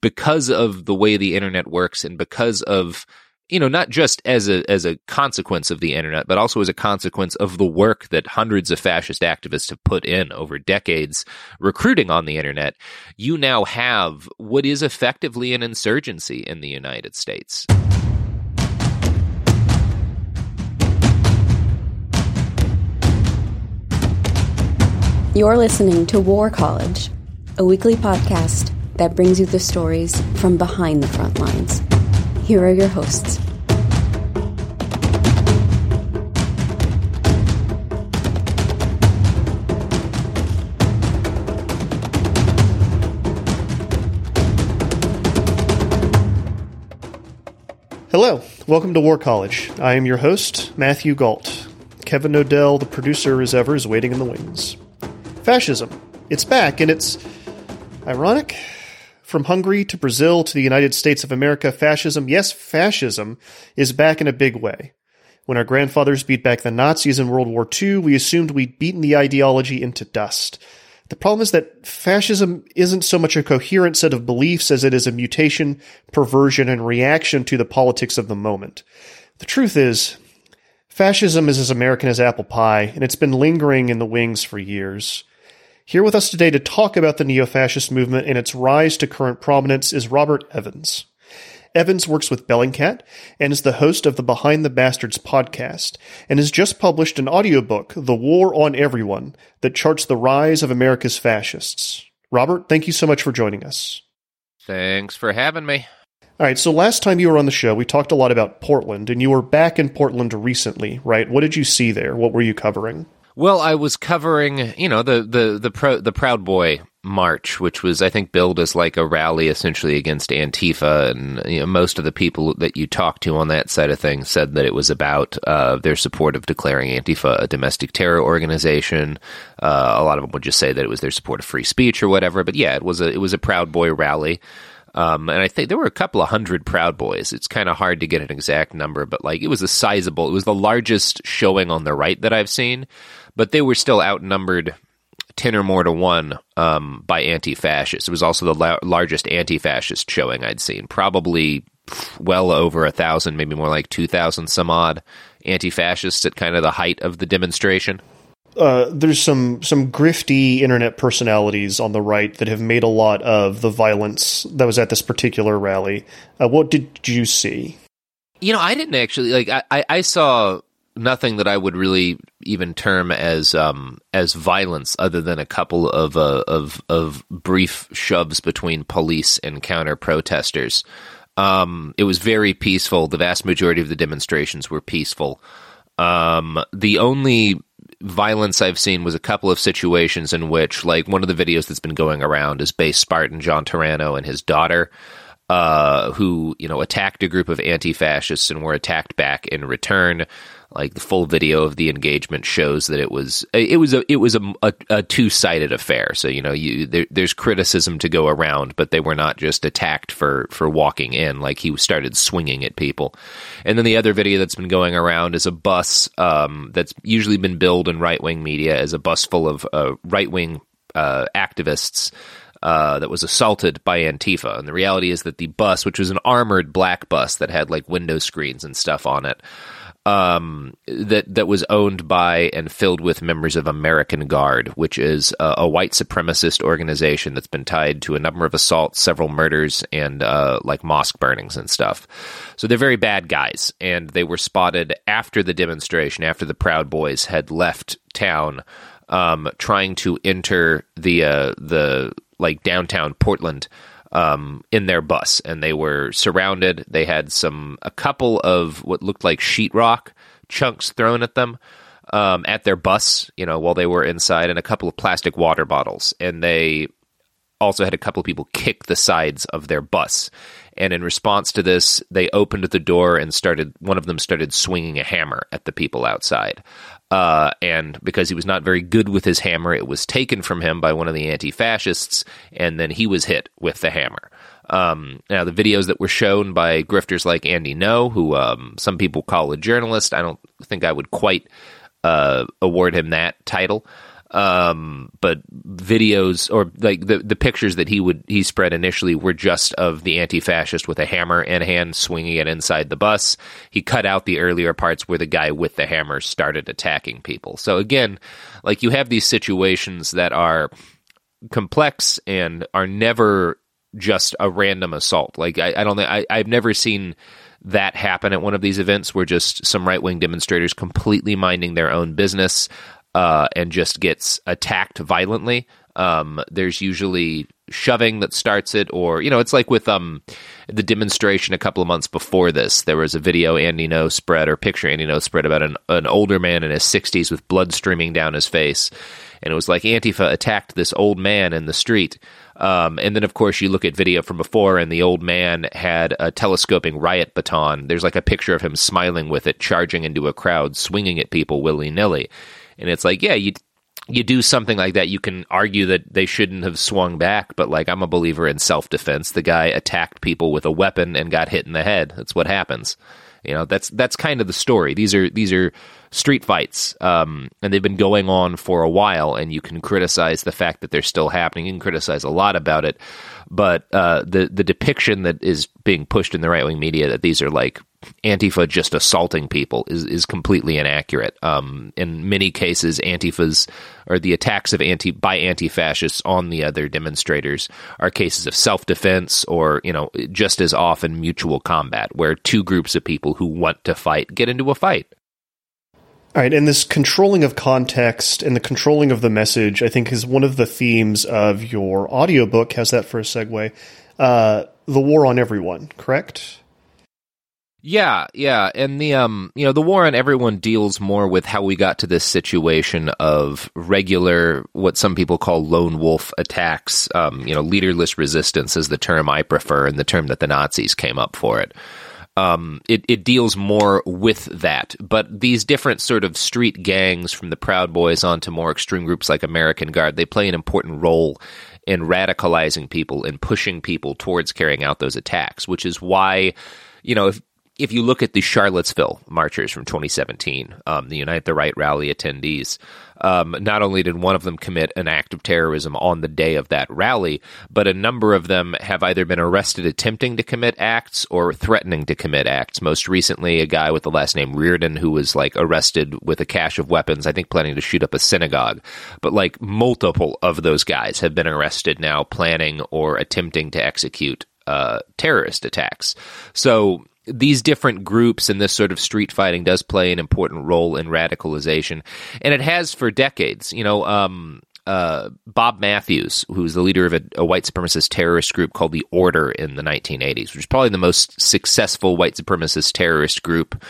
because of the way the internet works and because of you know not just as a as a consequence of the internet but also as a consequence of the work that hundreds of fascist activists have put in over decades recruiting on the internet you now have what is effectively an insurgency in the United States. You're listening to War College, a weekly podcast that brings you the stories from behind the front lines. Here are your hosts. Hello, welcome to War College. I am your host, Matthew Gault. Kevin Knodell, the producer, as ever, is waiting in the wings. Fascism. It's back, and it's ironic. From Hungary to Brazil to the United States of America, fascism, yes, fascism, is back in a big way. When our grandfathers beat back the Nazis in World War II, we assumed we'd beaten the ideology into dust. The problem is that fascism isn't so much a coherent set of beliefs as it is a mutation, perversion, and reaction to the politics of the moment. The truth is, fascism is as American as apple pie, and it's been lingering in the wings for years. Here with us today to talk about the neo fascist movement and its rise to current prominence is Robert Evans. Evans works with Bellingcat and is the host of the Behind the Bastards podcast and has just published an audiobook, The War on Everyone, that charts the rise of America's fascists. Robert, thank you so much for joining us. thanks for having me All right, so last time you were on the show, we talked a lot about Portland, and you were back in Portland recently, right? What did you see there? What were you covering? Well, I was covering, you know, the the the pro, the Proud Boy march, which was I think billed as like a rally essentially against Antifa, and you know, most of the people that you talked to on that side of things said that it was about uh, their support of declaring Antifa a domestic terror organization. Uh, a lot of them would just say that it was their support of free speech or whatever. But yeah, it was a it was a Proud Boy rally. Um, and I think there were a couple of hundred Proud Boys. It's kind of hard to get an exact number, but like it was a sizable, it was the largest showing on the right that I've seen, but they were still outnumbered 10 or more to 1 um, by anti fascists. It was also the la- largest anti fascist showing I'd seen. Probably well over a thousand, maybe more like 2,000 some odd anti fascists at kind of the height of the demonstration. Uh, there's some some grifty internet personalities on the right that have made a lot of the violence that was at this particular rally. Uh, what did you see? You know, I didn't actually like. I, I, I saw nothing that I would really even term as um, as violence, other than a couple of uh, of of brief shoves between police and counter protesters. Um, it was very peaceful. The vast majority of the demonstrations were peaceful. Um, the only violence I've seen was a couple of situations in which, like, one of the videos that's been going around is base Spartan John Turano and his daughter, uh, who, you know, attacked a group of anti fascists and were attacked back in return. Like the full video of the engagement shows that it was it was a it was a, a, a two sided affair. So you know you there, there's criticism to go around, but they were not just attacked for for walking in. Like he started swinging at people. And then the other video that's been going around is a bus um, that's usually been billed in right wing media as a bus full of uh, right wing uh, activists uh, that was assaulted by Antifa. And the reality is that the bus, which was an armored black bus that had like window screens and stuff on it, um, that that was owned by and filled with members of American Guard, which is a, a, white supremacist organization that's been tied to a number of assaults, several murders, and uh, like mosque burnings and stuff. So they're very bad guys, and they were spotted after the demonstration, after the Proud Boys had left town, um, trying to enter the uh, the like downtown Portland um, in their bus, and they were surrounded. They had some a couple of what looked like sheetrock chunks thrown at them um, at their bus, you know, while they were inside, and a couple of plastic water bottles, and they also had a couple of people kick the sides of their bus. And in response to this, they opened the door and started. One of them started swinging a hammer at the people outside. Uh, and because he was not very good with his hammer, it was taken from him by one of the anti fascists, and then he was hit with the hammer. Um, now, the videos that were shown by grifters like Andy Ngo, who um, some people call a journalist, I don't think I would quite uh, award him that title. Um, but videos or like the the pictures that he would he spread initially were just of the anti-fascist with a hammer in hand swinging it inside the bus. He cut out the earlier parts where the guy with the hammer started attacking people. So again, like you have these situations that are complex and are never just a random assault. Like I, I don't think I, I've never seen that happen at one of these events where just some right wing demonstrators completely minding their own business uh, and just gets attacked violently. Um, there's usually shoving that starts it, or you know, it's like with um, the demonstration a couple of months before this. There was a video Andy Ngo spread or picture Andy Ngo spread about an an older man in his 60s with blood streaming down his face, and it was like Antifa attacked this old man in the street. Um, and then, of course, you look at video from before, and the old man had a telescoping riot baton. There's like a picture of him smiling with it, charging into a crowd, swinging at people willy nilly. And it's like, yeah, you you do something like that, you can argue that they shouldn't have swung back, but like I'm a believer in self defense. The guy attacked people with a weapon and got hit in the head. That's what happens. You know, that's that's kind of the story. These are these are street fights, um, and they've been going on for a while. And you can criticize the fact that they're still happening. You can criticize a lot about it, but uh, the the depiction that is being pushed in the right wing media that these are like Antifa just assaulting people is, is completely inaccurate. Um, in many cases, Antifa's or the attacks of anti by anti-fascists on the other demonstrators are cases of self-defense or you know just as often mutual combat, where two groups of people who want to fight get into a fight. All right, and this controlling of context and the controlling of the message, I think, is one of the themes of your audiobook. Has that for a segue? Uh, the war on everyone, correct? Yeah, yeah, and the um, you know, the war on everyone deals more with how we got to this situation of regular, what some people call lone wolf attacks. Um, you know, leaderless resistance is the term I prefer, and the term that the Nazis came up for it. Um, it, it deals more with that, but these different sort of street gangs, from the Proud Boys on to more extreme groups like American Guard, they play an important role in radicalizing people and pushing people towards carrying out those attacks, which is why, you know, if if you look at the Charlottesville marchers from 2017, um, the Unite the Right rally attendees, um, not only did one of them commit an act of terrorism on the day of that rally, but a number of them have either been arrested attempting to commit acts or threatening to commit acts. Most recently, a guy with the last name Reardon who was like arrested with a cache of weapons, I think planning to shoot up a synagogue. But like multiple of those guys have been arrested now planning or attempting to execute uh, terrorist attacks. So these different groups and this sort of street fighting does play an important role in radicalization, and it has for decades. You know, um, uh, Bob Matthews, who's the leader of a, a, white supremacist terrorist group called the Order in the 1980s, which is probably the most successful white supremacist terrorist group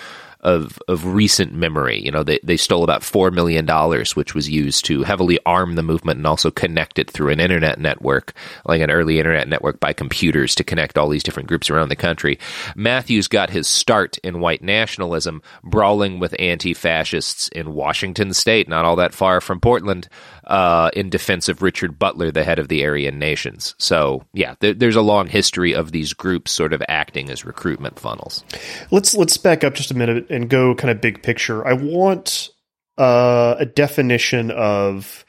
of of recent memory. You know, they they stole about four million dollars, which was used to heavily arm the movement and also connect it through an internet network, like an early internet network by computers to connect all these different groups around the country. Matthews got his start in white nationalism, brawling with anti-fascists in Washington State, not all that far from Portland, uh, in defense of Richard Butler, the head of the Aryan nations. So, yeah, there, there's a long history of these groups sort of acting as recruitment funnels. Let's let's back up just a minute and go kind of big picture. I want uh, a definition of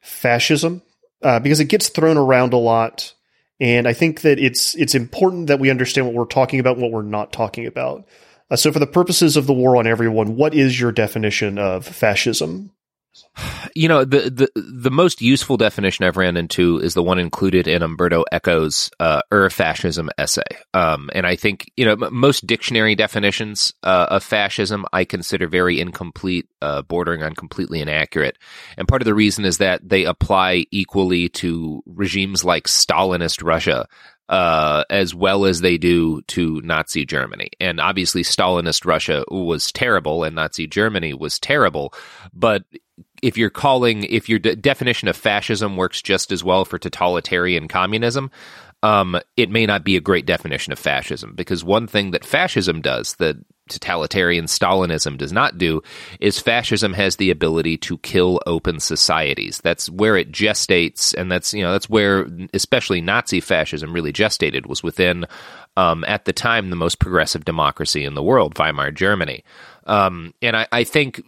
fascism uh, because it gets thrown around a lot, and I think that it's it's important that we understand what we're talking about and what we're not talking about. Uh, so, for the purposes of the war on everyone, what is your definition of fascism? You know, the, the the most useful definition I've ran into is the one included in Umberto Eco's uh, Ur Fascism essay. Um, and I think, you know, m- most dictionary definitions uh, of fascism I consider very incomplete, uh, bordering on completely inaccurate. And part of the reason is that they apply equally to regimes like Stalinist Russia, uh, as well as they do to Nazi Germany. And obviously, Stalinist Russia was terrible and Nazi Germany was terrible. But if you're calling, if your de- definition of fascism works just as well for totalitarian communism, um, it may not be a great definition of fascism because one thing that fascism does that totalitarian Stalinism does not do is fascism has the ability to kill open societies. That's where it gestates, and that's you know that's where especially Nazi fascism really gestated was within um, at the time the most progressive democracy in the world, Weimar Germany. Um, and I, I, think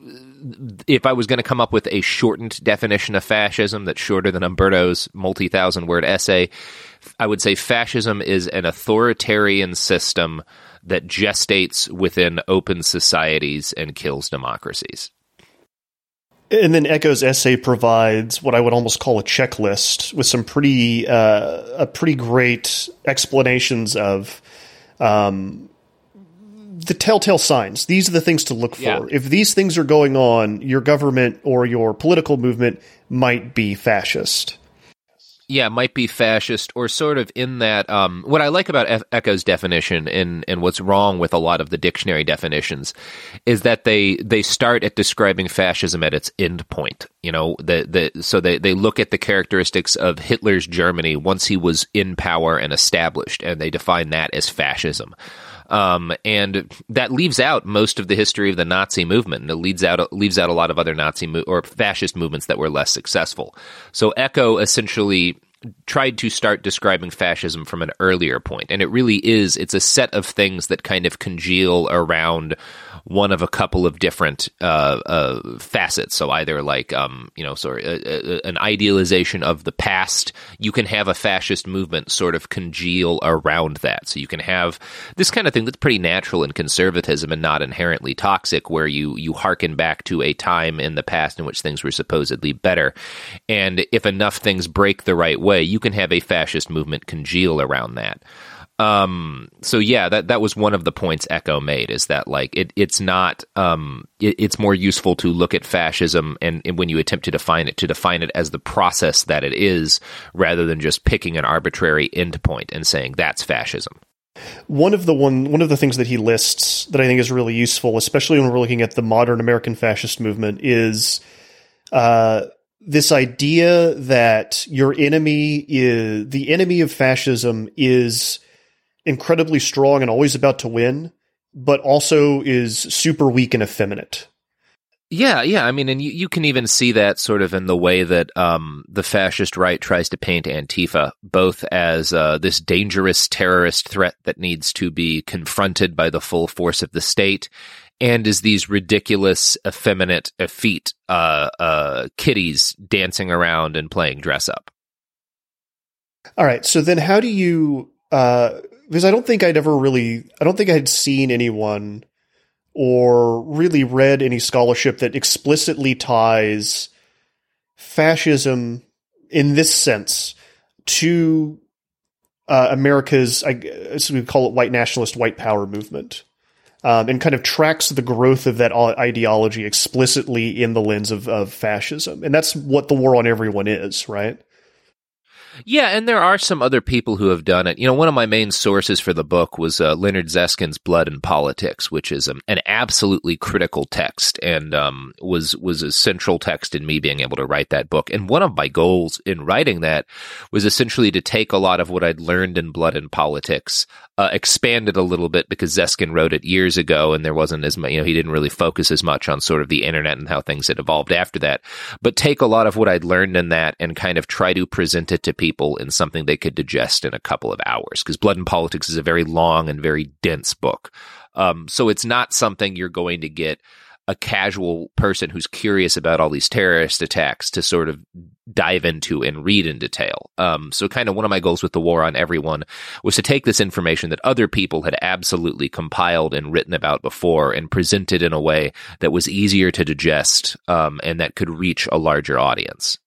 if I was going to come up with a shortened definition of fascism that's shorter than Umberto's multi thousand word essay, I would say fascism is an authoritarian system that gestates within open societies and kills democracies. And then Eco's essay provides what I would almost call a checklist with some pretty uh, a pretty great explanations of um, the telltale signs. These are the things to look for. Yeah. If these things are going on, your government or your political movement might be fascist yeah, might be fascist or sort of in that. Um, what I like about Eco's definition and and what's wrong with a lot of the dictionary definitions is that they they start at describing fascism at its end point. You know, the the so they they look at the characteristics of Hitler's Germany once he was in power and established, and they define that as fascism. Um, and that leaves out most of the history of the Nazi movement, and it leaves out leaves out a lot of other Nazi mo- or fascist movements that were less successful. So Eco essentially tried to start describing fascism from an earlier point, and it really is. It's a set of things that kind of congeal around one of a couple of different uh, uh, facets. So either like um, you know, sorry, an idealization of the past. You can have a fascist movement sort of congeal around that. So you can have this kind of thing that's pretty natural in conservatism and not inherently toxic, where you you harken back to a time in the past in which things were supposedly better. And if enough things break the right way, you can have a fascist movement congeal around that. Um, so yeah, that that was one of the points Eco made is that like it it's not um it, it's more useful to look at fascism and, and when you attempt to define it to define it as the process that it is rather than just picking an arbitrary endpoint and saying that's fascism. One of the one one of the things that he lists that I think is really useful, especially when we're looking at the modern American fascist movement, is uh, this idea that your enemy is the enemy of fascism is incredibly strong and always about to win, but also is super weak and effeminate. Yeah, yeah. I mean, and you, you can even see that sort of in the way that um, the fascist right tries to paint Antifa, both as uh, this dangerous terrorist threat that needs to be confronted by the full force of the state, and as these ridiculous, effeminate, effete uh, uh, kitties dancing around and playing dress up. All right. So then, how do you? Uh, because I don't think I'd ever really, I don't think I'd seen anyone or really read any scholarship that explicitly ties fascism in this sense to uh, America's, I guess we call it white nationalist, white power movement. Um, and kind of tracks the growth of that ideology explicitly in the lens of, of fascism. And that's what the war on everyone is, right? Yeah, and there are some other people who have done it. You know, one of my main sources for the book was uh, Leonard Zeskind's Blood and Politics, which is um, an absolutely critical text and um, was was a central text in me being able to write that book. And one of my goals in writing that was essentially to take a lot of what I'd learned in Blood and Politics, uh, expand it a little bit because Zeskind wrote it years ago, and there wasn't as much. You know, he didn't really focus as much on sort of the internet and how things had evolved after that. But take a lot of what I'd learned in that and kind of try to present it to people in something they could digest in a couple of hours because Blood and Politics is a very long and very dense book. Um, so it's not something you're going to get a casual person who's curious about all these terrorist attacks to sort of dive into and read in detail. Um, so kind of one of my goals with the war on everyone was to take this information that other people had absolutely compiled and written about before and present it in a way that was easier to digest um, and that could reach a larger audience.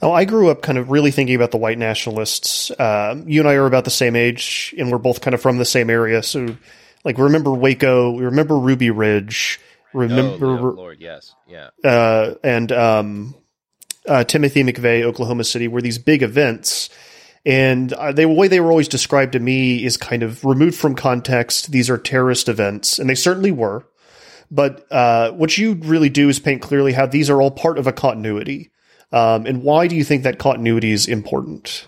Oh, I grew up kind of really thinking about the white nationalists. Uh, you and I are about the same age, and we're both kind of from the same area. So, like, remember Waco? We remember Ruby Ridge. Remember, oh, Lord, yes, yeah, uh, and um, uh, Timothy McVeigh, Oklahoma City, were these big events. And uh, the way they were always described to me is kind of removed from context. These are terrorist events, and they certainly were. But uh, what you really do is paint clearly how these are all part of a continuity. Um, and why do you think that continuity is important?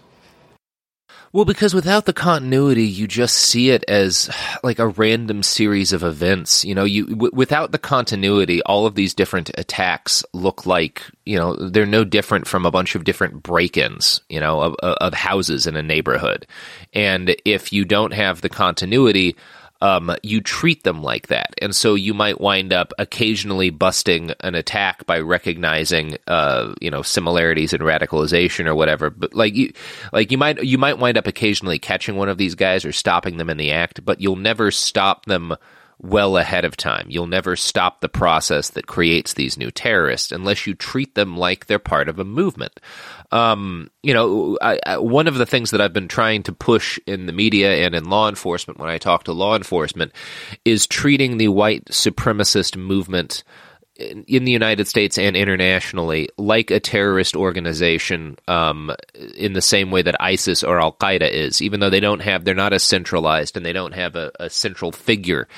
Well, because without the continuity, you just see it as like a random series of events. You know, you w- without the continuity, all of these different attacks look like you know they're no different from a bunch of different break-ins. You know, of, of houses in a neighborhood, and if you don't have the continuity, um, you treat them like that. And so you might wind up occasionally busting an attack by recognizing, uh, you know, similarities in radicalization or whatever. But like you, like you might, you might wind up occasionally catching one of these guys or stopping them in the act, but you'll never stop them well ahead of time. You'll never stop the process that creates these new terrorists unless you treat them like they're part of a movement. Um, you know, I, I, one of the things that I've been trying to push in the media and in law enforcement when I talk to law enforcement is treating the white supremacist movement in the United States and internationally like a terrorist organization um, in the same way that ISIS or Al Qaeda is, even though they don't have, they're not as centralized and they don't have a, a central figure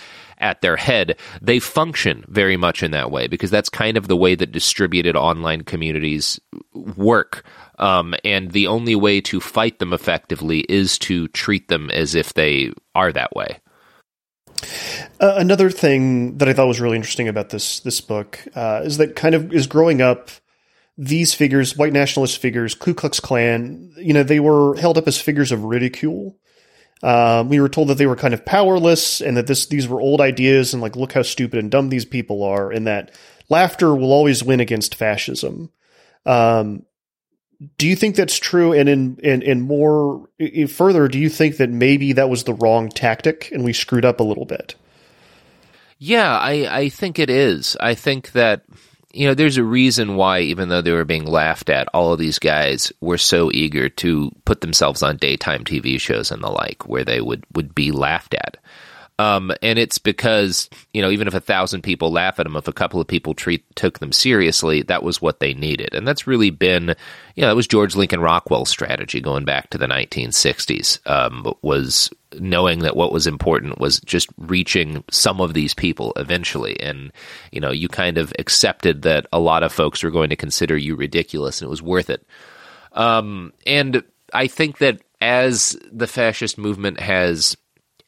at their head, they function very much in that way because that's kind of the way that distributed online communities work. Um, and the only way to fight them effectively is to treat them as if they are that way. Uh, another thing that I thought was really interesting about this this book uh, is that kind of is growing up. These figures, white nationalist figures, Ku Klux Klan, you know, they were held up as figures of ridicule um, we were told that they were kind of powerless and that this these were old ideas and like look how stupid and dumb these people are and that laughter will always win against fascism. Um, do you think that's true? And in in, in more further, do you think that maybe that was the wrong tactic and we screwed up a little bit? Yeah, I I think it is. I think that you know, there's a reason why, even though they were being laughed at, all of these guys were so eager to put themselves on daytime TV shows and the like, where they would, would be laughed at. Um, and it's because, you know, even if a thousand people laugh at them, if a couple of people treat, took them seriously, that was what they needed. And that's really been, you know, that was George Lincoln Rockwell's strategy going back to the 1960s, um, was knowing that what was important was just reaching some of these people eventually. And, you know, you kind of accepted that a lot of folks were going to consider you ridiculous and it was worth it. Um, and I think that as the fascist movement has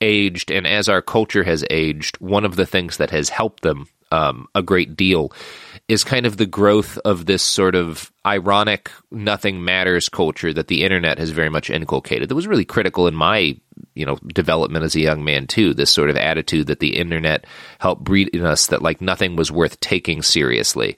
aged and as our culture has aged, one of the things that has helped them um, a great deal is kind of the growth of this sort of ironic nothing matters culture that the internet has very much inculcated. That was really critical in my you know development as a young man too this sort of attitude that the internet helped breed in us that like nothing was worth taking seriously.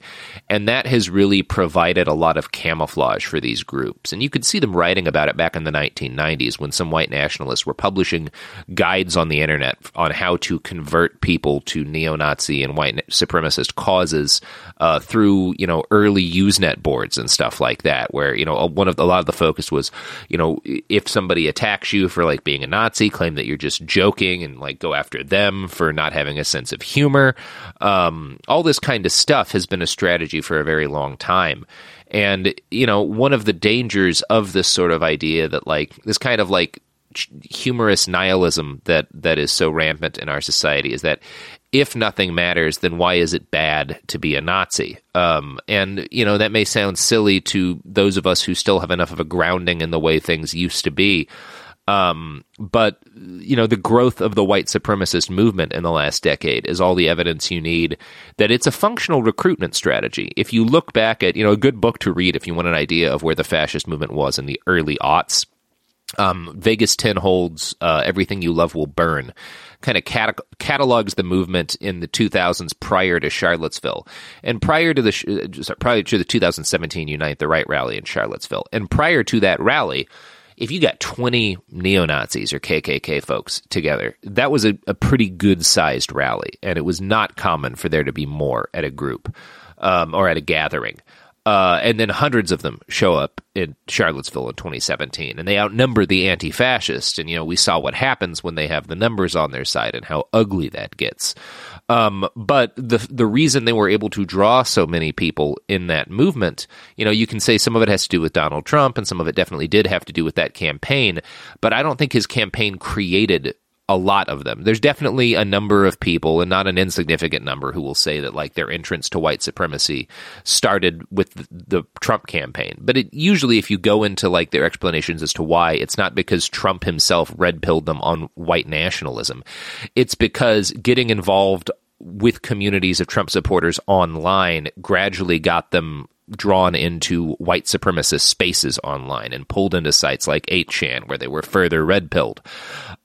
And that has really provided a lot of camouflage for these groups. And you could see them writing about it back in the 1990s when some white nationalists were publishing guides on the internet on how to convert people to neo-nazi and white supremacist causes uh, through you know early usenet boards and stuff like that where you know one of the, a lot of the focus was you know if somebody attacks you for like being a Nazi, claim that you're just joking and like go after them for not having a sense of humor. Um, all this kind of stuff has been a strategy for a very long time. And, you know, one of the dangers of this sort of idea that like this kind of like humorous nihilism that that is so rampant in our society is that if nothing matters, then why is it bad to be a Nazi? Um, and you know that may sound silly to those of us who still have enough of a grounding in the way things used to be, um, but you know, the growth of the white supremacist movement in the last decade is all the evidence you need that it's a functional recruitment strategy. If you look back at, you know, a good book to read if you want an idea of where the fascist movement was in the early aughts. Um, Vegas Tenold's uh, Everything You Love Will Burn kind of cat- catalogs the movement in the 2000s prior to Charlottesville and prior to the uh, prior to the 2017 Unite the Right rally in Charlottesville. And prior to that rally, if you got 20 neo Nazis or KKK folks together, that was a, a, pretty good sized rally. And it was not common for there to be more at a group um, or at a gathering. Uh, and then hundreds of them show up in Charlottesville in 2017, and they outnumber the anti-fascists. And you know, we saw what happens when they have the numbers on their side and how ugly that gets. Um, but the the reason they were able to draw so many people in that movement, you know, you can say some of it has to do with Donald Trump, and some of it definitely did have to do with that campaign. But I don't think his campaign created a lot of them. There's definitely a number of people, and not an insignificant number, who will say that like their entrance to white supremacy started with the, the Trump campaign. But it, usually, if you go into like their explanations as to why, it's not because Trump himself red pilled them on white nationalism. It's because getting involved with communities of Trump supporters online gradually got them drawn into white supremacist spaces online and pulled into sites like 8chan where they were further red pilled.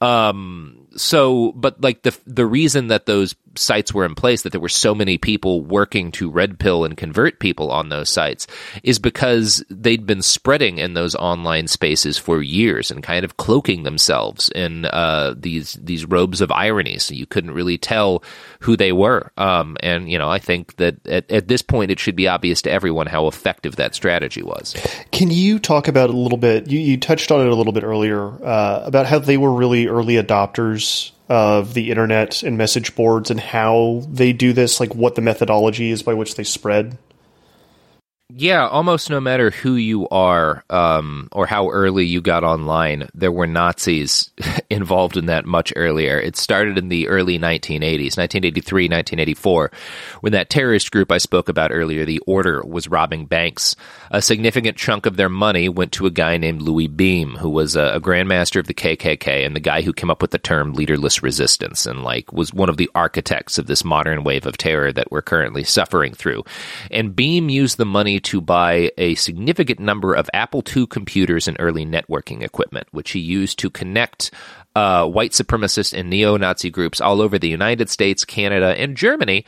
Um, so, but like the the reason that those sites were in place, that there were so many people working to red pill and convert people on those sites, is because they'd been spreading in those online spaces for years and kind of cloaking themselves in uh, these these robes of irony, so you couldn't really tell who they were. Um, and you know, I think that at, at this point, it should be obvious to everyone how effective that strategy was. Can you talk about a little bit? You, you touched on it a little bit earlier uh, about how they were really early adopters of the internet and message boards and how they do this, like what the methodology is by which they spread? Yeah, almost no matter who you are um, or how early you got online, there were Nazis involved in that much earlier. It started in the early 1980s, 1983, 1984, when that terrorist group I spoke about earlier, the Order, was robbing banks. A significant chunk of their money went to a guy named Louis Beam, who was a, a grandmaster of the KKK and the guy who came up with the term leaderless resistance and like was one of the architects of this modern wave of terror that we're currently suffering through. And Beam used the money to buy a significant number of Apple II computers and early networking equipment, which he used to connect uh, white supremacist and neo Nazi groups all over the United States, Canada, and Germany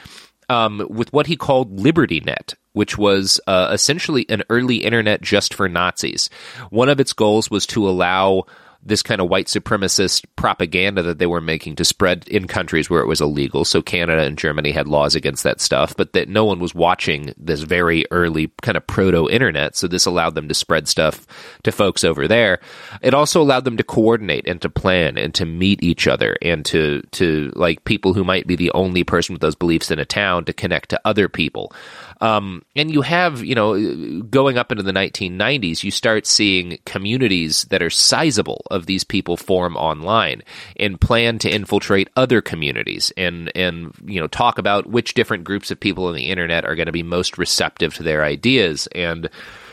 um, with what he called Liberty Net, which was uh, essentially an early internet just for Nazis. One of its goals was to allow this kind of white supremacist propaganda that they were making to spread in countries where it was illegal. So Canada and Germany had laws against that stuff, but that no one was watching this very early kind of proto internet. So this allowed them to spread stuff to folks over there. It also allowed them to coordinate and to plan and to meet each other and to to like people who might be the only person with those beliefs in a town to connect to other people. Um, and you have, you know, going up into the 1990s, you start seeing communities that are sizable of these people form online and plan to infiltrate other communities and, and, you know, talk about which different groups of people on the internet are going to be most receptive to their ideas. And,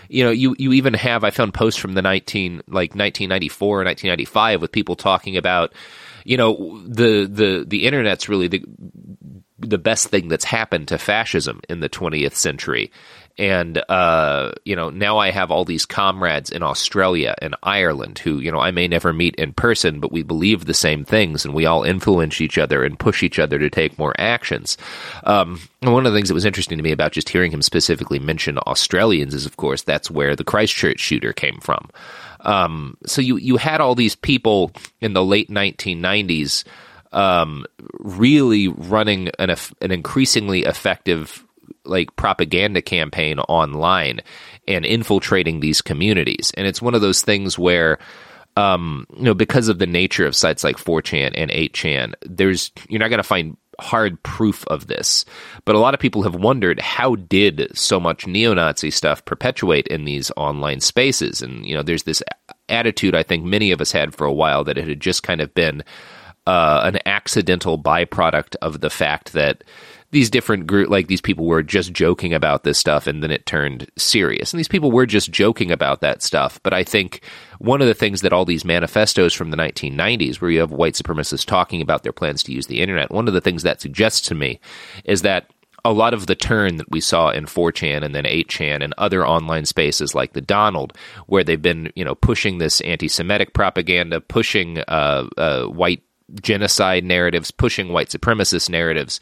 you know, you, you even have, I found posts from the 19, like 1994 or 1995 with people talking about, you know, the, the, the internet's really the, the best thing that's happened to fascism in the 20th century. And, uh, you know, now I have all these comrades in Australia and Ireland who, you know, I may never meet in person, but we believe the same things and we all influence each other and push each other to take more actions. Um, one of the things that was interesting to me about just hearing him specifically mention Australians is, of course, that's where the Christchurch shooter came from. Um, so you, you had all these people in the late 1990s um, really running an an increasingly effective like propaganda campaign online and infiltrating these communities. And it's one of those things where um, you know, because of the nature of sites like 4chan and 8chan, there's you're not going to find hard proof of this. But a lot of people have wondered how did so much neo-Nazi stuff perpetuate in these online spaces? And you know, there's this attitude I think many of us had for a while that it had just kind of been uh, an accidental byproduct of the fact that these different group like these people were just joking about this stuff and then it turned serious. And these people were just joking about that stuff. But i think one of the things that all these manifestos from the 1990s where you have white supremacists talking about their plans to use the internet one of the things that suggests to me is that a lot of the turn that we saw in 4chan and then 8chan and other online spaces like the Donald, where they've been, you know, pushing this anti-Semitic propaganda, pushing uh, uh, white genocide narratives, pushing white supremacist narratives.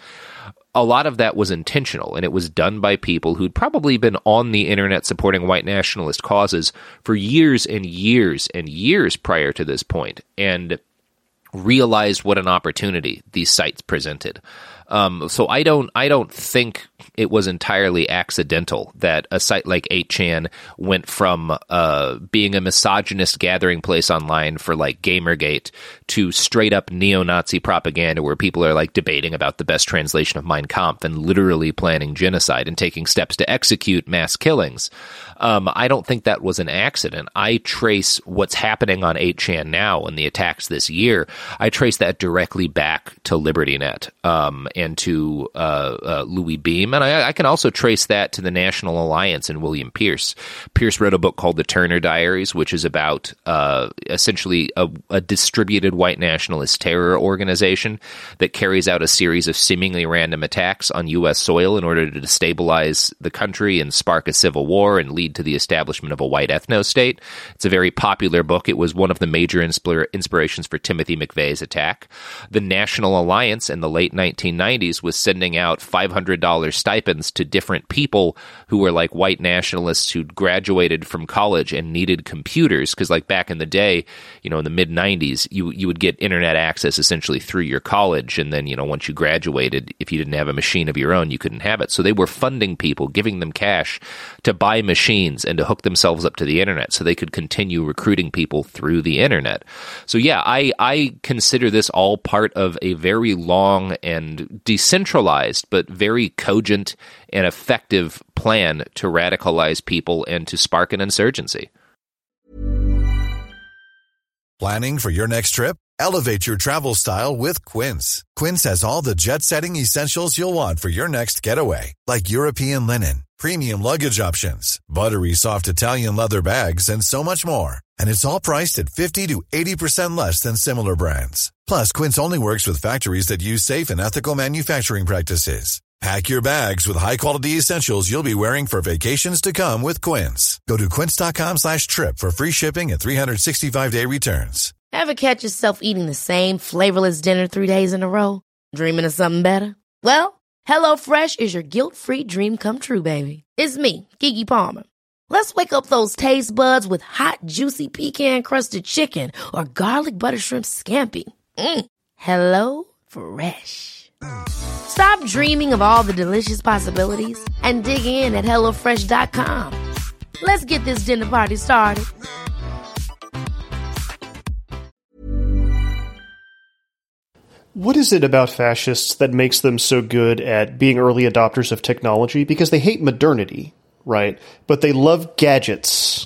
A lot of that was intentional, and it was done by people who'd probably been on the internet supporting white nationalist causes for years and years and years prior to this point, and realized what an opportunity these sites presented. Um, so I don't I don't think it was entirely accidental that a site like 8chan went from uh, being a misogynist gathering place online for like Gamergate to straight up neo Nazi propaganda where people are like debating about the best translation of Mein Kampf and literally planning genocide and taking steps to execute mass killings. Um, I don't think that was an accident. I trace what's happening on 8chan now and the attacks this year. I trace that directly back to LibertyNet um, and to uh, uh, Louis Beam, and I, I, can also trace that to the National Alliance and William Pierce. Pierce wrote a book called The Turner Diaries, which is about uh, essentially a, a distributed white nationalist terror organization that carries out a series of seemingly random attacks on U.S. soil in order to destabilize the country and spark a civil war and lead to the establishment of a white ethno state. It's a very popular book. It was one of the major inspira- inspirations for Timothy McVeigh's attack. The National Alliance in the late 1990s was sending out $500 stipends to different people who were like white nationalists who'd graduated from college and needed computers. Because, like back in the day, you know, in the mid 90s, you, you would get internet access essentially through your college. And then, you know, once you graduated, if you didn't have a machine of your own, you couldn't have it. So they were funding people, giving them cash to buy machines and to hook themselves up to the internet so they could continue recruiting people through the internet. So yeah, I I consider this all part of a very long and decentralized but very cogent and effective plan to radicalize people and to spark an insurgency. Planning for your next trip? Elevate your travel style with Quince. Quince has all the jet-setting essentials you'll want for your next getaway, like European linen premium luggage options, buttery soft Italian leather bags, and so much more. And it's all priced at 50 to 80% less than similar brands. Plus, Quince only works with factories that use safe and ethical manufacturing practices. Pack your bags with high-quality essentials you'll be wearing for vacations to come with Quince. Go to quince.com slash trip for free shipping and 365-day returns. Ever catch yourself eating the same flavorless dinner three days in a row? Dreaming of something better? Well, HelloFresh is your guilt-free dream come true, baby. It's me, Keke Palmer. Let's wake up those taste buds with hot, juicy pecan-crusted chicken or garlic butter shrimp scampi. Mm. Hello Fresh. Stop dreaming of all the delicious possibilities and dig in at HelloFresh.com. Let's get this dinner party started. What is it about fascists that makes them so good at being early adopters of technology? Because they hate modernity, right? But they love gadgets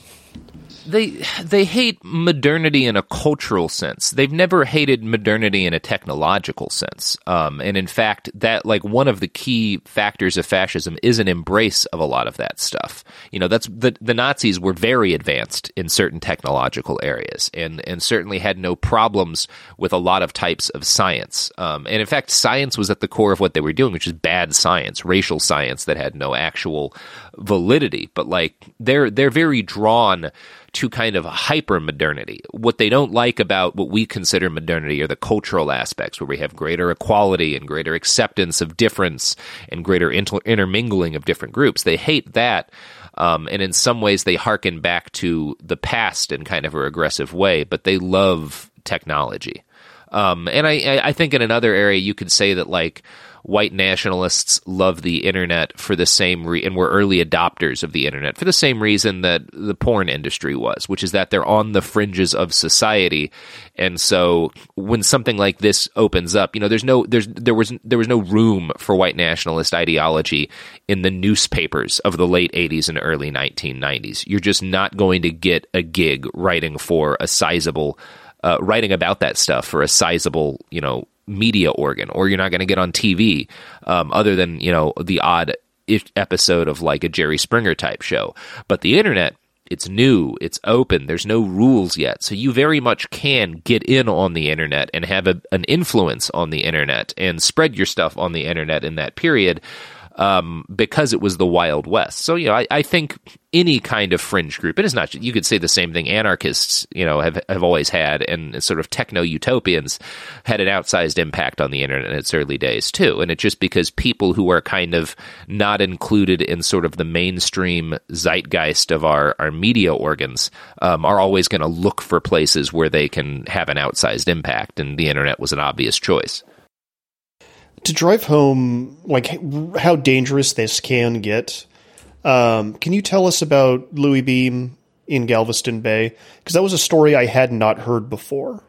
they they hate modernity in a cultural sense. They've never hated modernity in a technological sense. Um, and in fact, that like one of the key factors of fascism is an embrace of a lot of that stuff. You know, that's the the Nazis were very advanced in certain technological areas, and and certainly had no problems with a lot of types of science. Um, and in fact, science was at the core of what they were doing, which is bad science, racial science that had no actual validity. But like they're they're very drawn to kind of hyper modernity. What they don't like about what we consider modernity are the cultural aspects, where we have greater equality and greater acceptance of difference and greater inter- intermingling of different groups. They hate that. Um, and in some ways, they hearken back to the past in kind of a regressive way, but they love technology. Um, and I, I think in another area, you could say that like white nationalists love the internet for the same re- and were early adopters of the internet for the same reason that the porn industry was, which is that they're on the fringes of society. And so when something like this opens up, you know, there's no there's there was there was no room for white nationalist ideology in the newspapers of the late 80s and early 1990s. You're just not going to get a gig writing for a sizable uh, writing about that stuff for a sizable, you know, media organ, or you're not going to get on TV, um, other than you know the odd episode of like a Jerry Springer type show. But the internet, it's new, it's open, there's no rules yet, so you very much can get in on the internet and have a, an influence on the internet and spread your stuff on the internet in that period. Um, because it was the Wild West. So, you know, I, I think any kind of fringe group, and it's not, you could say the same thing anarchists, you know, have, have always had, and sort of techno utopians had an outsized impact on the internet in its early days, too. And it's just because people who are kind of not included in sort of the mainstream zeitgeist of our, our media organs um, are always going to look for places where they can have an outsized impact, and the internet was an obvious choice to drive home like how dangerous this can get um, can you tell us about louis beam in galveston bay? Because that was a story i had not heard before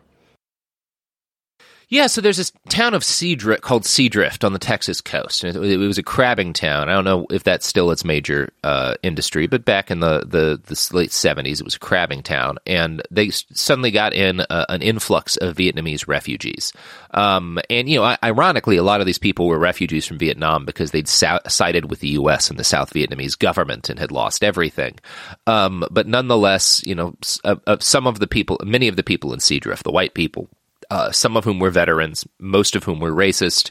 yeah, so there's this town of Seadrift called Seadrift on the Texas coast. It, it, was a crabbing town. I don't know if that's still its major uh, industry, but back in the, the, the, late 70s, it was a crabbing town. And they suddenly got in a, an influx of Vietnamese refugees. Um, and, you know, ironically, a lot of these people were refugees from Vietnam because they'd sided with the U.S. and the South Vietnamese government and had lost everything. Um, but nonetheless, you know, uh, uh, some of the people, many of the people in Seadrift, the white people, uh, some of whom were veterans, most of whom were racist,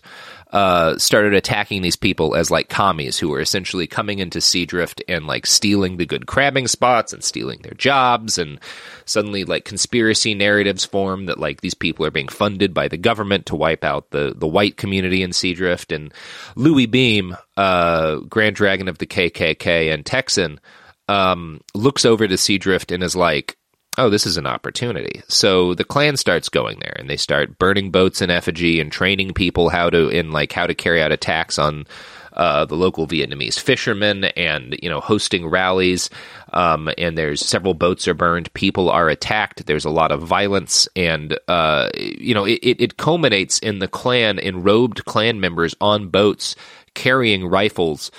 uh, started attacking these people as like commies who were essentially coming into Seadrift and like stealing the good crabbing spots and stealing their jobs. And suddenly, like conspiracy narratives form that like these people are being funded by the government to wipe out the, the white community in Seadrift. And Louis Beam, uh, Grand Dragon of the KKK and Texan, um, looks over to Seadrift and is like, oh, this is an opportunity. So the Klan starts going there and they start burning boats in effigy and training people how to in like how to carry out attacks on uh, the local Vietnamese fishermen and you know hosting rallies. Um, and there's several boats are burned. People are attacked. There's a lot of violence, and uh, you know it, it culminates in the Klan in robed Klan members on boats carrying rifles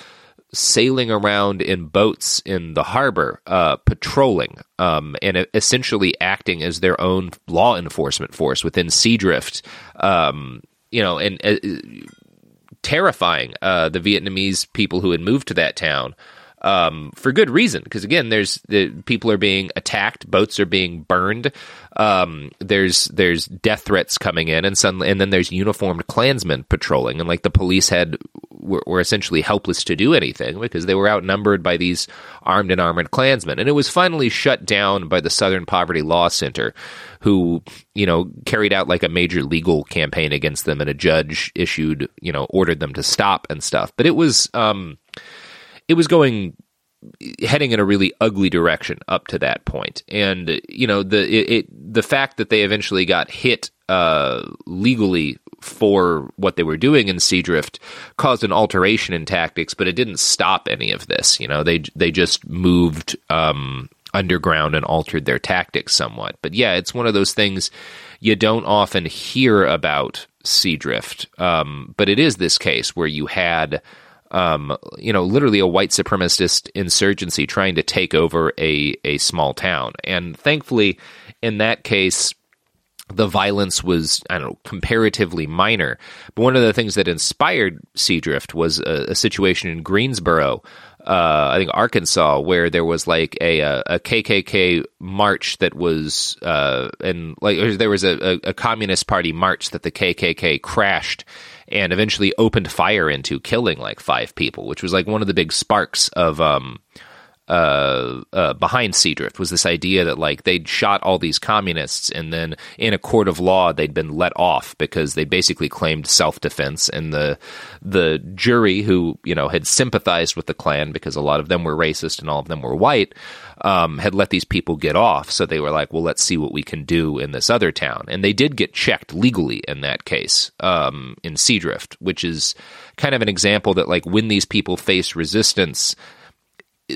sailing around in boats in the harbor, uh, patrolling, um, and essentially acting as their own law enforcement force within Seadrift. Um, you know, and uh, terrifying uh, the Vietnamese people who had moved to that town. Um, for good reason, because again, there's the people are being attacked, boats are being burned, um, there's there's death threats coming in, and suddenly, and then there's uniformed Klansmen patrolling, and like the police had were, were, essentially helpless to do anything because they were outnumbered by these armed and armored Klansmen, and it was finally shut down by the Southern Poverty Law Center, who you know carried out like a major legal campaign against them, and a judge issued you know ordered them to stop and stuff. But it was um, it was going heading in a really ugly direction up to that point. And you know the it, it the fact that they eventually got hit uh, legally for what they were doing in Seadrift caused an alteration in tactics, but it didn't stop any of this. You know they they just moved um, underground and altered their tactics somewhat. But yeah, it's one of those things you don't often hear about Seadrift, um, but it is this case where you had um, you know, literally a white supremacist insurgency trying to take over a, a small town. And thankfully, in that case, the violence was, I don't know, comparatively minor. But one of the things that inspired Seadrift was a, a situation in Greensboro, uh, I think Arkansas, where there was like a, a, KKK march that was, uh, and like there was a, a Communist Party march that the KKK crashed and eventually opened fire into, killing like five people, which was like one of the big sparks of um, uh, uh, behind Seadrift was this idea that like they'd shot all these communists and then in a court of law they'd been let off because they basically claimed self defense and the the jury who you know had sympathized with the Klan because a lot of them were racist and all of them were white um, had let these people get off. So they were like well let's see what we can do in this other town. And they did get checked legally in that case um, in Seadrift which is kind of an example that like when these people face resistance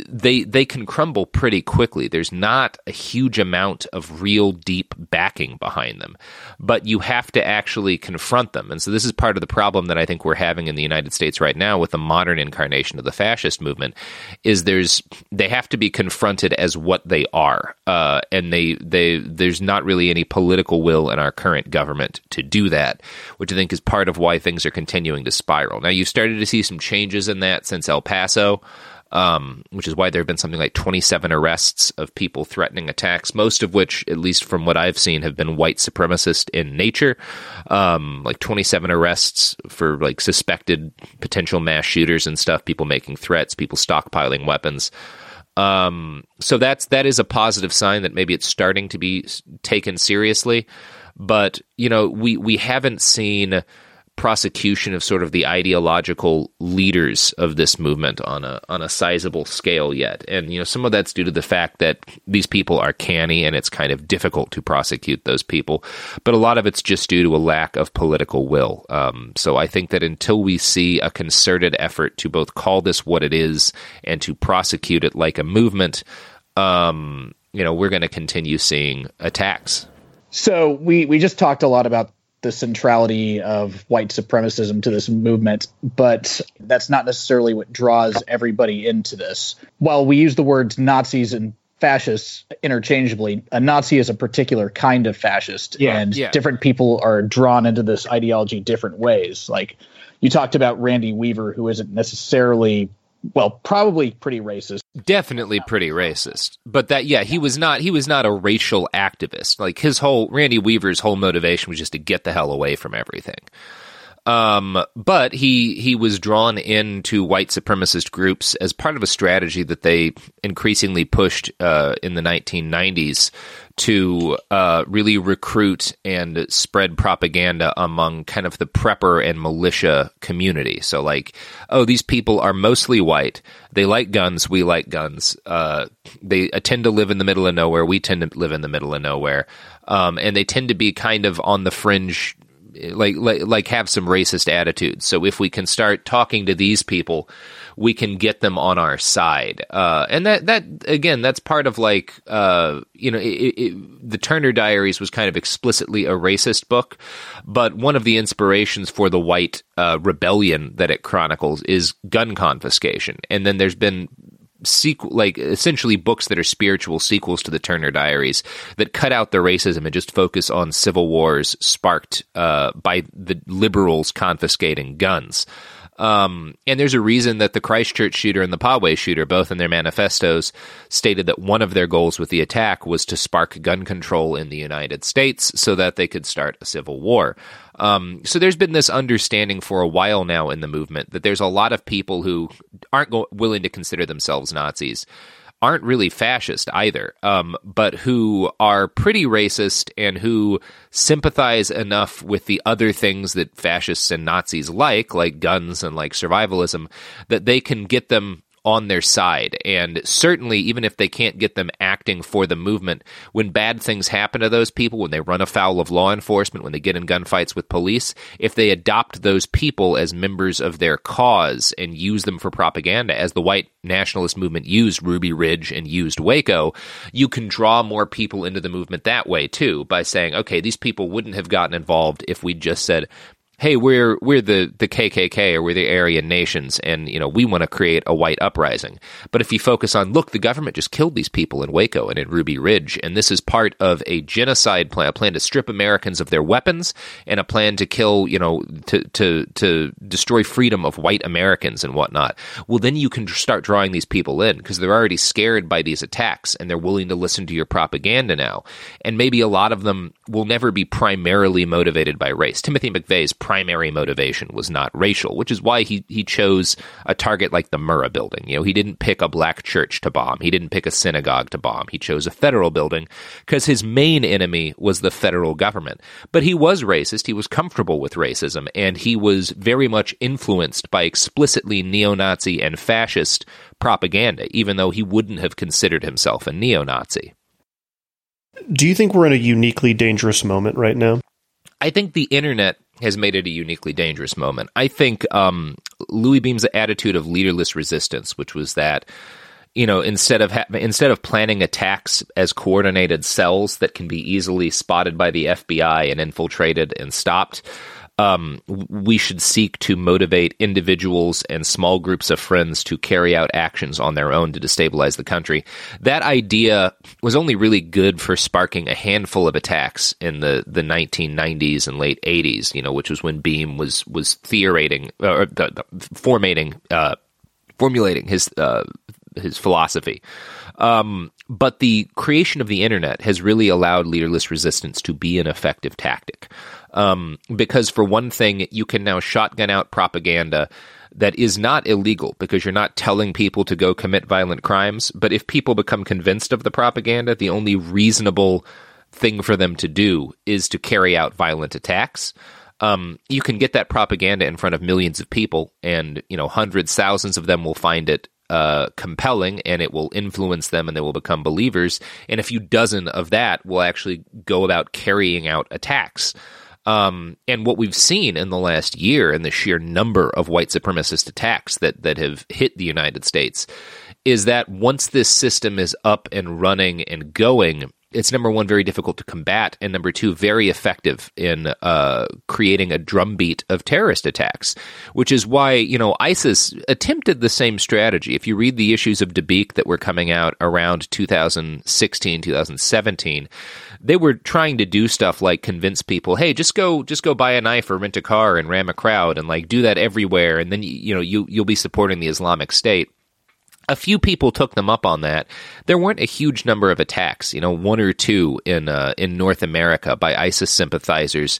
they they can crumble pretty quickly. There's not a huge amount of real deep backing behind them, but you have to actually confront them. And so this is part of the problem that I think we're having in the United States right now with the modern incarnation of the fascist movement is there's they have to be confronted as what they are, uh, and they they there's not really any political will in our current government to do that, which I think is part of why things are continuing to spiral. Now you've started to see some changes in that since El Paso. Um, which is why there have been something like 27 arrests of people threatening attacks, most of which, at least from what I've seen, have been white supremacist in nature. Um, like 27 arrests for like suspected potential mass shooters and stuff, people making threats, people stockpiling weapons. Um, so that's that is a positive sign that maybe it's starting to be taken seriously. But you know, we we haven't seen prosecution of sort of the ideological leaders of this movement on a on a sizable scale yet. And you know, some of that's due to the fact that these people are canny and it's kind of difficult to prosecute those people. But a lot of it's just due to a lack of political will. Um, so I think that until we see a concerted effort to both call this what it is and to prosecute it like a movement, um, you know, we're going to continue seeing attacks. So we we just talked a lot about the centrality of white supremacism to this movement, but that's not necessarily what draws everybody into this. While we use the words Nazis and fascists interchangeably, a Nazi is a particular kind of fascist, Yeah, and yeah. different people are drawn into this ideology different ways. Like you talked about Randy Weaver, who isn't necessarily well, probably pretty racist. definitely pretty racist. But that yeah he was not he was not a racial activist. Like his whole randy weaver's whole motivation was just to get the hell away from everything um but he he was drawn into white supremacist groups as part of a strategy that they increasingly pushed uh in the 1990s to uh really recruit and spread propaganda among kind of the prepper and militia community. So like oh these people are mostly white. They like guns. We like guns. Uh they uh, tend to live in the middle of nowhere. We tend to live in the middle of nowhere. Um and they tend to be kind of on the fringe like, like like have some racist attitudes. So if we can start talking to these people, we can get them on our side. Uh, and that that again, that's part of like uh, you know, it, it, the Turner Diaries was kind of explicitly a racist book, but one of the inspirations for the white uh, rebellion that it chronicles is gun confiscation. And then there's been like essentially books that are spiritual sequels to the Turner Diaries that cut out the racism and just focus on civil wars sparked uh, by the liberals confiscating guns. Um, and there's a reason that the Christchurch shooter and the Poway shooter, both in their manifestos, stated that one of their goals with the attack was to spark gun control in the United States so that they could start a civil war. Um, so there's been this understanding for a while now in the movement that there's a lot of people who aren't go- willing to consider themselves Nazis aren't really fascist either, um, but who are pretty racist and who sympathize enough with the other things that fascists and Nazis like, like guns and like survivalism, that they can get them on their side. And certainly, even if they can't get them acting for the movement, when bad things happen to those people, when they run afoul of law enforcement, when they get in gunfights with police, if they adopt those people as members of their cause and use them for propaganda, as the white nationalist movement used Ruby Ridge and used Waco, you can draw more people into the movement that way too by saying, okay, these people wouldn't have gotten involved if we just said, hey, we're we're the the KKK or we're the Aryan nations, and you know we want to create a white uprising. But if you focus on, look, the government just killed these people in Waco and in Ruby Ridge, and this is part of a genocide plan, a plan to strip Americans of their weapons, and a plan to kill, you know, to to to destroy freedom of white Americans and whatnot. Well, then you can start drawing these people in because they're already scared by these attacks, and they're willing to listen to your propaganda now. And maybe a lot of them will never be primarily motivated by race. Timothy McVeigh's primary motivation was not racial, which is why he he chose a target like the Murrah building. You know, he didn't pick a black church to bomb. He didn't pick a synagogue to bomb. He chose a federal building because his main enemy was the federal government. But he was racist. He was comfortable with racism, and he was very much influenced by explicitly neo-Nazi and fascist propaganda, even though he wouldn't have considered himself a neo-Nazi. Do you think we're in a uniquely dangerous moment right now? I think the internet has made it a uniquely dangerous moment. I think um, Louis Beam's attitude of leaderless resistance, which was that you know instead of ha- instead of planning attacks as coordinated cells that can be easily spotted by the FBI and infiltrated and stopped. Um, we should seek to motivate individuals and small groups of friends to carry out actions on their own to destabilize the country. That idea was only really good for sparking a handful of attacks in the, the 1990s and late 80s, you know, which was when Beam was was theorating or the, the, formating uh, formulating his uh, his philosophy. Um, but the creation of the internet has really allowed leaderless resistance to be an effective tactic. Um, because for one thing, you can now shotgun out propaganda that is not illegal because you're not telling people to go commit violent crimes. But if people become convinced of the propaganda, the only reasonable thing for them to do is to carry out violent attacks. Um, you can get that propaganda in front of millions of people, and you know hundreds, thousands of them will find it uh, compelling and it will influence them and they will become believers. And a few dozen of that will actually go about carrying out attacks. Um, and what we've seen in the last year and the sheer number of white supremacist attacks that, that have hit the United States is that once this system is up and running and going, it's number one very difficult to combat and number two very effective in uh, creating a drumbeat of terrorist attacks which is why you know isis attempted the same strategy. If you read the issues of dabiq that were coming out around 2016 2017 they were trying to do stuff like convince people hey just go just go buy a knife or rent a car and ram a crowd and like do that everywhere and then you know you you'll be supporting the islamic state a few people took them up on that. There weren't a huge number of attacks, you know, one or two in uh, in North America by ISIS sympathizers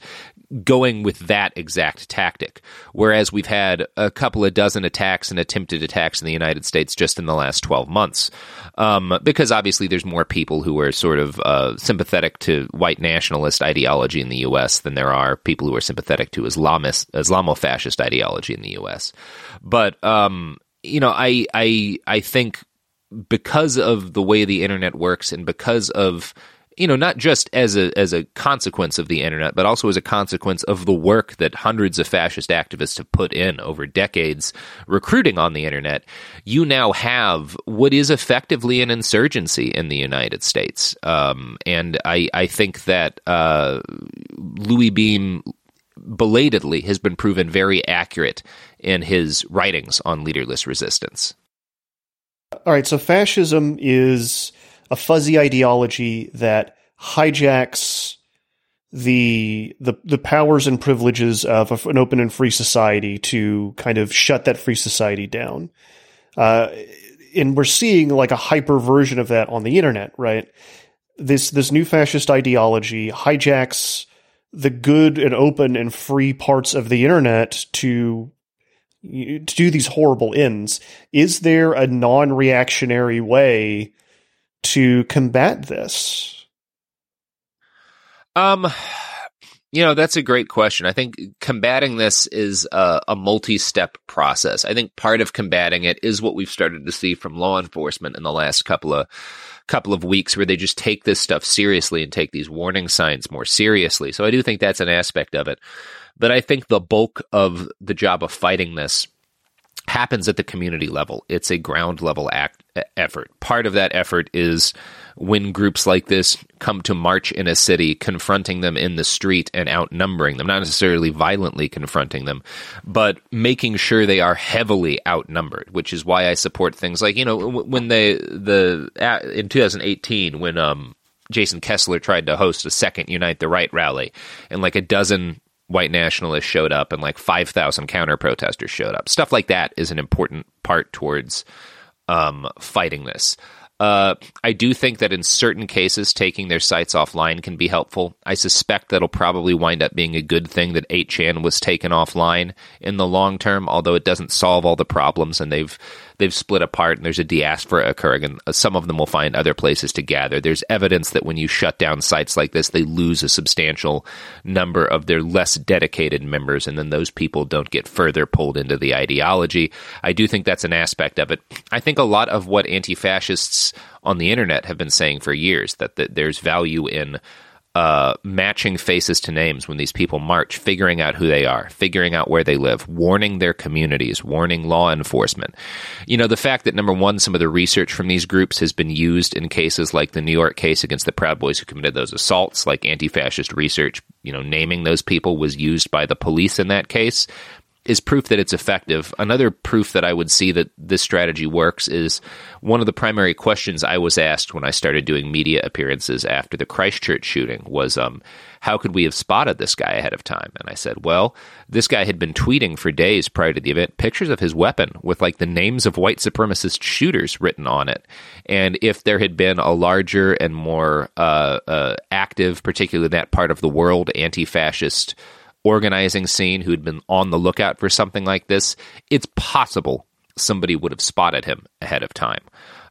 going with that exact tactic. Whereas we've had a couple of dozen attacks and attempted attacks in the United States just in the last 12 months. Um, because obviously there's more people who are sort of uh, sympathetic to white nationalist ideology in the U.S. than there are people who are sympathetic to Islamist, Islamo-fascist ideology in the U.S. But um, you know, I I I think because of the way the internet works and because of you know not just as a as a consequence of the internet but also as a consequence of the work that hundreds of fascist activists have put in over decades recruiting on the internet you now have what is effectively an insurgency in the United States. Um, and I I think that uh, Louis Beam belatedly has been proven very accurate in his writings on leaderless resistance. All right, so fascism is a fuzzy ideology that hijacks the the the powers and privileges of an open and free society to kind of shut that free society down. Uh, and we're seeing like a hyper version of that on the internet, right? This this new fascist ideology hijacks the good and open and free parts of the internet to to do these horrible ends. Is there a non-reactionary way to combat this? Um you know, that's a great question. I think combating this is a, a multi step process. I think part of combating it is what we've started to see from law enforcement in the last couple of couple of weeks where they just take this stuff seriously and take these warning signs more seriously. So I do think that's an aspect of it. But I think the bulk of the job of fighting this happens at the community level. It's a ground level act effort. Part of that effort is when groups like this come to march in a city, confronting them in the street and outnumbering them, not necessarily violently confronting them, but making sure they are heavily outnumbered, which is why I support things like, you know, when they, the, in 2018, when, um, Jason Kessler tried to host a second Unite the Right rally, and like a dozen white nationalists showed up and like 5,000 counter protesters showed up. Stuff like that is an important part towards um, fighting this. Uh, I do think that in certain cases, taking their sites offline can be helpful. I suspect that'll probably wind up being a good thing that 8chan was taken offline in the long term, although it doesn't solve all the problems, and they've they've split apart and there's a diaspora occurring, and uh, some of them will find other places to gather. There's evidence that when you shut down sites like this, they lose a substantial number of their less dedicated members, and then those people don't get further pulled into the ideology. I do think that's an aspect of it. I think a lot of what anti fascists on the internet have been saying for years that, that there's value in uh, matching faces to names when these people march, figuring out who they are, figuring out where they live, warning their communities, warning law enforcement. You know, the fact that number one, some of the research from these groups has been used in cases like the New York case against the Proud Boys who committed those assaults, like anti fascist research, you know, naming those people was used by the police in that case is proof that it's effective. Another proof that I would see that this strategy works is one of the primary questions I was asked when I started doing media appearances after the Christchurch shooting was, um, how could we have spotted this guy ahead of time? And I said, well, this guy had been tweeting for days prior to the event pictures of his weapon with like the names of white supremacist shooters written on it. And if there had been a larger and more uh, uh, active, particularly in that part of the world, anti fascist organizing scene who'd been on the lookout for something like this, it's possible somebody would have spotted him ahead of time.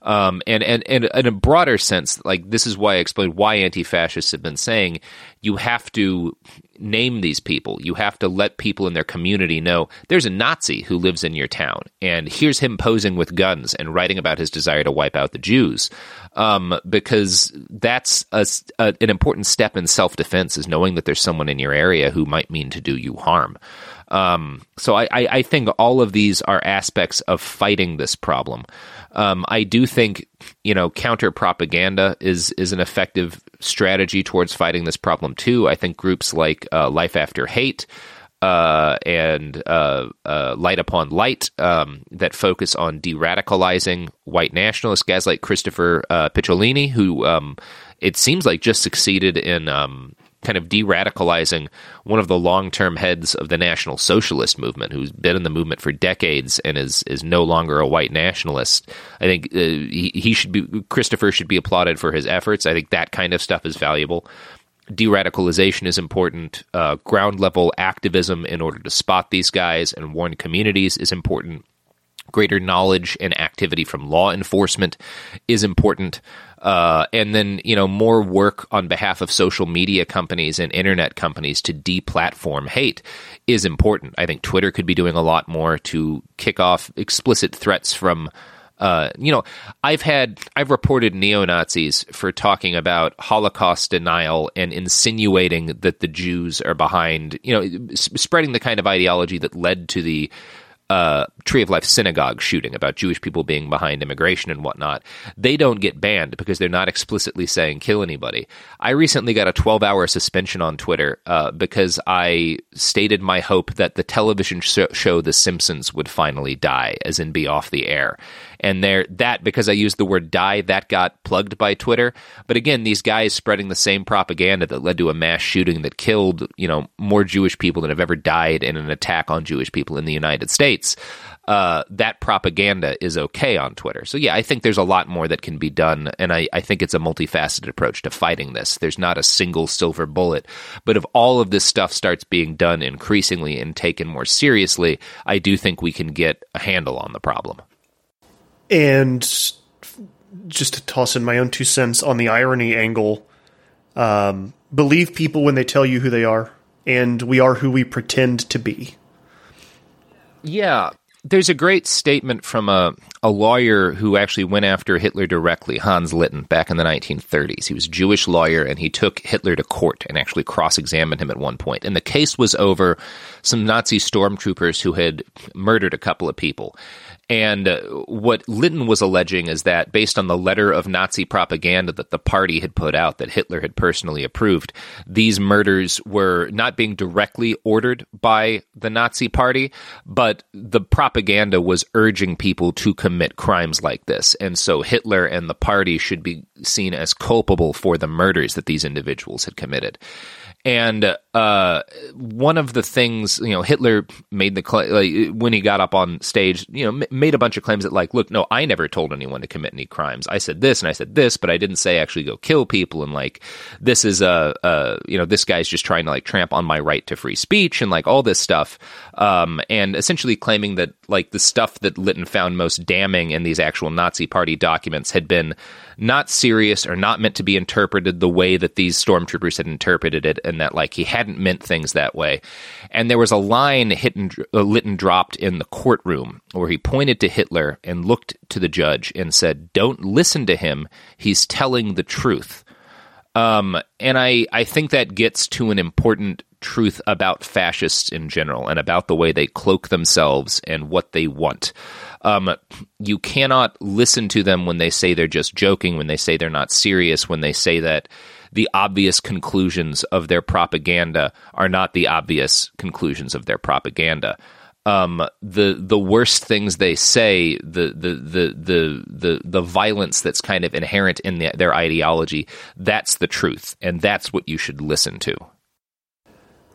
Um, and, and, and in a broader sense, like this is why I explained why anti-fascists have been saying you have to name these people. You have to let people in their community know there's a Nazi who lives in your town, and here's him posing with guns and writing about his desire to wipe out the Jews. Um, because that's a, a, an important step in self-defense is knowing that there's someone in your area who might mean to do you harm. Um, so I, I, I, think all of these are aspects of fighting this problem. Um, I do think you know counter propaganda is is an effective strategy towards fighting this problem too. I think groups like uh, Life After Hate. Uh, and uh, uh Light Upon Light um, that focus on de radicalizing white nationalists, guys like Christopher uh, Picciolini, who um, it seems like just succeeded in um, kind of de-radicalizing one of the long-term heads of the National Socialist movement, who's been in the movement for decades and is is no longer a white nationalist. I think uh, he, he should be Christopher should be applauded for his efforts. I think that kind of stuff is valuable. De-radicalization is important. Uh, ground level activism in order to spot these guys and warn communities is important. Greater knowledge and activity from law enforcement is important. Uh, and then you know more work on behalf of social media companies and internet companies to deplatform hate is important. I think Twitter could be doing a lot more to kick off explicit threats from. Uh, you know, I've had I've reported neo Nazis for talking about Holocaust denial and insinuating that the Jews are behind. You know, spreading the kind of ideology that led to the uh, Tree of Life synagogue shooting about Jewish people being behind immigration and whatnot, they don't get banned because they're not explicitly saying kill anybody. I recently got a 12 hour suspension on Twitter uh, because I stated my hope that the television sh- show The Simpsons would finally die, as in be off the air and there that because I used the word die that got plugged by Twitter. But again, these guys spreading the same propaganda that led to a mass shooting that killed you know more Jewish people than have ever died in an attack on Jewish people in the United States. Uh, that propaganda is okay on Twitter. So yeah, I think there's a lot more that can be done, and I, I think it's a multifaceted approach to fighting this. There's not a single silver bullet, but if all of this stuff starts being done increasingly and taken more seriously, I do think we can get a handle on the problem. And just to toss in my own two cents on the irony angle, um, believe people when they tell you who they are, and we are who we pretend to be. Yeah, there's a great statement from a, a lawyer who actually went after Hitler directly, Hans Litten, back in the 1930s. He was a Jewish lawyer and he took Hitler to court and actually cross examined him at one point. And the case was over some Nazi stormtroopers who had murdered a couple of people. And uh, what Litten was alleging is that, based on the letter of Nazi propaganda that the party had put out, that Hitler had personally approved, these murders were not being directly ordered by the Nazi party, but the propaganda was urging people to commit crimes like this. And so Hitler and the party should be seen as culpable for the murders that these individuals had committed. And uh, one of the things, you know, Hitler made the claim like, when he got up on stage, you know, m- made a bunch of claims that, like, look, no, I never told anyone to commit any crimes. I said this and I said this, but I didn't say actually go kill people. And like, this is a, uh, you know, this guy's just trying to like tramp on my right to free speech and like all this stuff. Um, and essentially claiming that like the stuff that Litten found most damning in these actual Nazi Party documents had been not serious or not meant to be interpreted the way that these stormtroopers had interpreted it, and that like he hadn't meant things that way. And there was a line hidden, uh, Litten dropped in the courtroom where he pointed to Hitler and looked to the judge and said, "Don't listen to him. He's telling the truth." Um, and I, I think that gets to an important truth about fascists in general and about the way they cloak themselves and what they want. Um, you cannot listen to them when they say they're just joking, when they say they're not serious, when they say that the obvious conclusions of their propaganda are not the obvious conclusions of their propaganda. Um, the the worst things they say, the the the the the the violence that's kind of inherent in the, their ideology, that's the truth, and that's what you should listen to.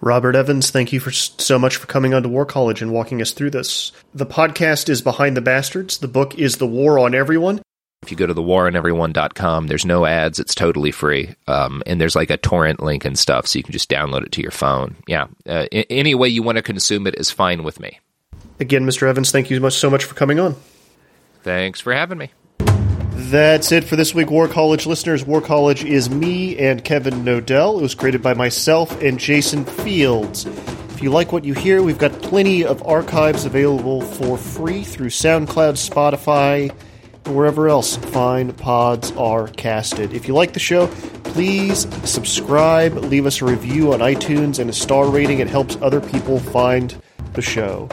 Robert Evans, thank you for so much for coming on to War College and walking us through this. The podcast is Behind the Bastards. The book is The War on Everyone. If you go to thewaroneveryone.com, there's no ads. It's totally free. Um, and there's like a torrent link and stuff, so you can just download it to your phone. Yeah. Uh, any way you want to consume it is fine with me. Again, Mr. Evans, thank you much, so much for coming on. Thanks for having me. That's it for this week, War College listeners. War College is me and Kevin Knodell. It was created by myself and Jason Fields. If you like what you hear, we've got plenty of archives available for free through SoundCloud, Spotify, wherever else fine pods are casted. If you like the show, please subscribe, leave us a review on iTunes and a star rating. It helps other people find the show.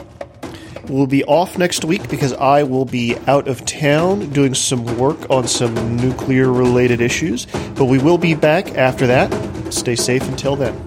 We'll be off next week because I will be out of town doing some work on some nuclear related issues, but we will be back after that. Stay safe until then.